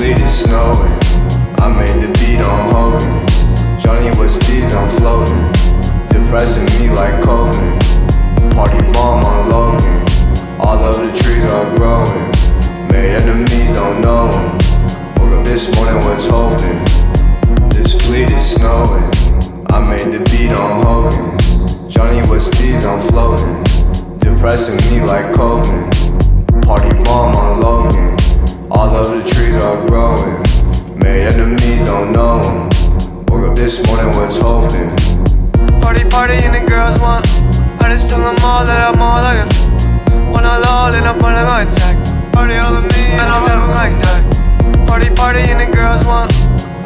sleet is snowing. I made the beat on holding. Johnny was teased on floating. Depressing me like Coleman. Party bomb on Logan. All of the trees are growing. Made enemies don't know him. Woke up this morning was hoping. This fleet is snowing. I made the beat on holding. Johnny was teased on floating. Depressing me like Coleman. Party bomb on Logan. All of the trees are growing. Made enemies don't know. Woke up this morning was hoping. Party, party, and the girls want. I just tell them all that I'm all like a. When I lull and I'm on my attack. Party all of me, and I'll tell them like that. Party, party, and the girls want.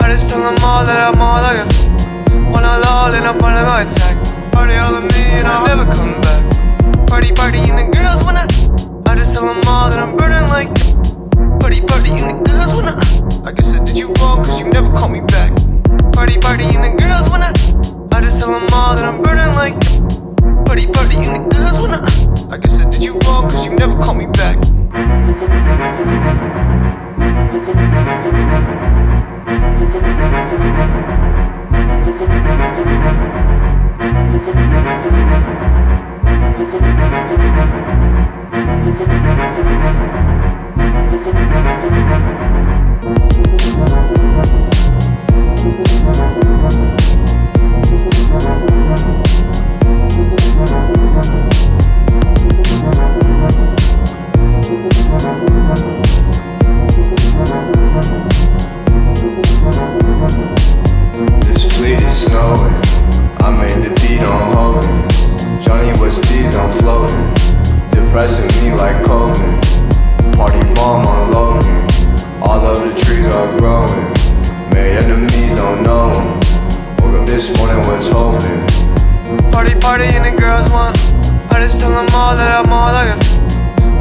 I just tell them all that I'm all like a. When I lull and I'm on my attack. Party all of me, I made the beat on Hogan. Johnny West on floating. Depressing me like coping. Party bomb on Logan. All of the trees are growing. Made enemies don't know. Woke up this morning was hoping. Party, party, and the girls want. I just tell them all that I'm all like a.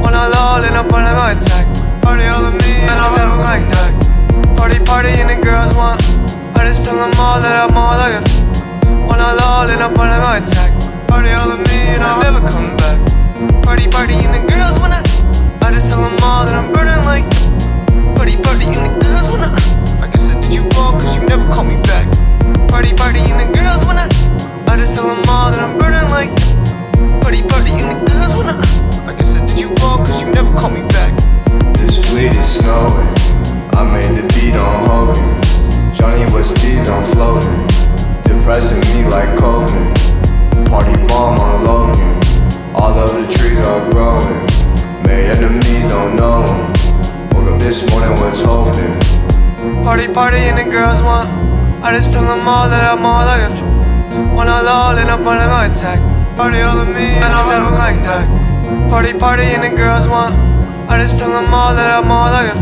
When I lull and I'm on my attack. Party all of me, and I'll them like that. Party, party, and the girls want. I just tell them all that I'm all like a. When I lull and I'm on my attack. Party all of me, and I'll never come back. Party, party, and the girls wanna. I just tell them all that I'm burning like. Party, party, and the girls wanna. I said, did you wrong? Cause you never call me back. Party, party, and the girls wanna. I just tell them all that I'm burning like. Party, party, and the girls wanna. I said, did you wrong? Cause you never call me back. This fleet is snowing. I made the beat on Hogan. Johnny West D's on floating. Depressing me like coping. Party bomb on Logan. All of the trees are growing. Made enemies don't know. Woke up this morning was hoping. Party, party, and the girls want. I just tell them all that I'm all like a. When I lull and I'm on my attack. Party all of me, and I'll tell them like that. Party, party, and the girls want. I just tell them all that I'm all like a.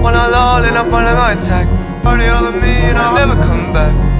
When I lull and I'm on my attack. Party all of me, and I'll never come back.